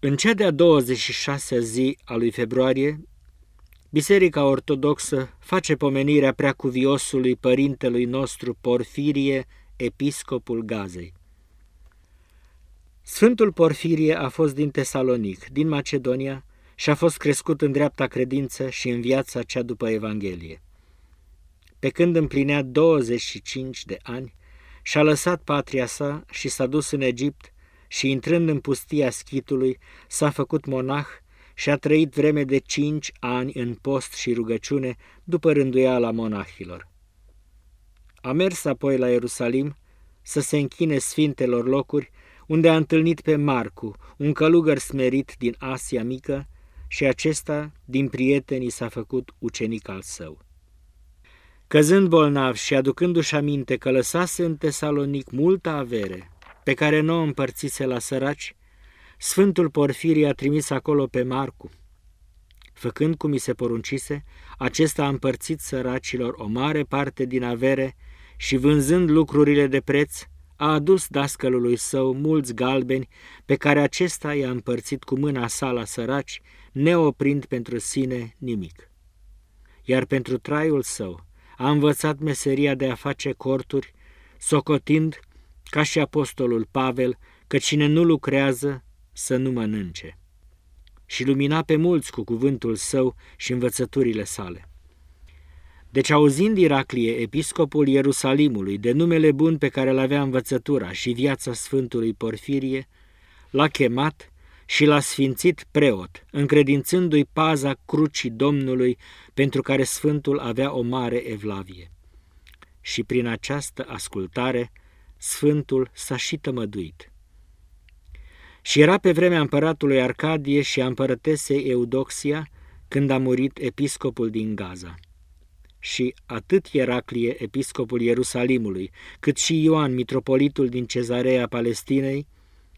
În cea de-a 26-a zi a lui februarie, Biserica Ortodoxă face pomenirea preacuviosului părintelui nostru Porfirie, episcopul Gazei. Sfântul Porfirie a fost din Tesalonic, din Macedonia, și a fost crescut în dreapta credință și în viața cea după Evanghelie. Pe când împlinea 25 de ani, și-a lăsat patria sa și s-a dus în Egipt și, intrând în pustia schitului, s-a făcut monah și a trăit vreme de cinci ani în post și rugăciune după rânduiala monahilor. A mers apoi la Ierusalim să se închine sfintelor locuri, unde a întâlnit pe Marcu, un călugăr smerit din Asia Mică, și acesta, din prietenii, s-a făcut ucenic al său. Căzând bolnav și aducându-și aminte că lăsase în Tesalonic multă avere, pe care nu o împărțise la săraci, Sfântul Porfirie a trimis acolo pe Marcu. Făcând cum mi se poruncise, acesta a împărțit săracilor o mare parte din avere și vânzând lucrurile de preț, a adus dascălului său mulți galbeni pe care acesta i-a împărțit cu mâna sa la săraci, neoprind pentru sine nimic. Iar pentru traiul său a învățat meseria de a face corturi, socotind, ca și apostolul Pavel, că cine nu lucrează să nu mănânce. Și lumina pe mulți cu cuvântul său și învățăturile sale. Deci auzind Iraclie, episcopul Ierusalimului, de numele bun pe care îl avea învățătura și viața Sfântului Porfirie, l-a chemat și l-a sfințit preot, încredințându-i paza crucii Domnului pentru care Sfântul avea o mare evlavie. Și prin această ascultare, Sfântul s-a și tămăduit. Și era pe vremea împăratului Arcadie și a împărătesei Eudoxia, când a murit episcopul din Gaza. Și atât Ieraclie, episcopul Ierusalimului, cât și Ioan, mitropolitul din cezarea Palestinei,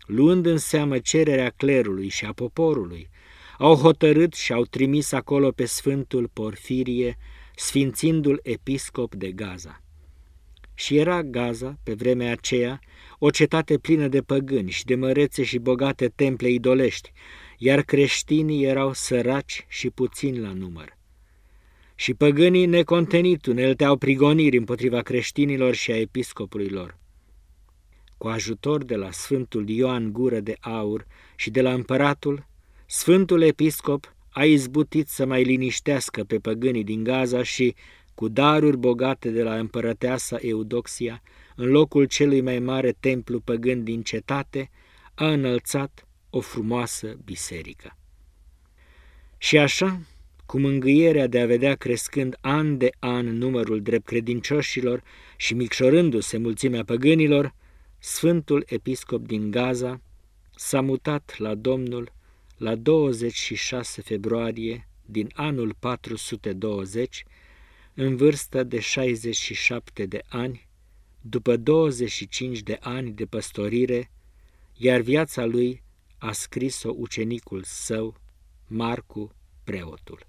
luând în seamă cererea clerului și a poporului, au hotărât și au trimis acolo pe Sfântul Porfirie, sfințindu-l episcop de Gaza. Și era Gaza, pe vremea aceea, o cetate plină de păgâni și de mărețe și bogate temple idolești, iar creștinii erau săraci și puțini la număr. Și păgânii necontenit unelteau prigoniri împotriva creștinilor și a episcopului lor. Cu ajutor de la Sfântul Ioan Gură de Aur și de la împăratul, Sfântul Episcop a izbutit să mai liniștească pe păgânii din Gaza și, cu daruri bogate de la împărăteasa Eudoxia, în locul celui mai mare templu păgân din cetate, a înălțat o frumoasă biserică. Și așa, cu mângâierea de a vedea crescând an de an numărul drept credincioșilor și micșorându-se mulțimea păgânilor, Sfântul Episcop din Gaza s-a mutat la Domnul la 26 februarie din anul 420, în vârstă de 67 de ani, după 25 de ani de păstorire, iar viața lui a scris-o ucenicul său, Marcu, preotul.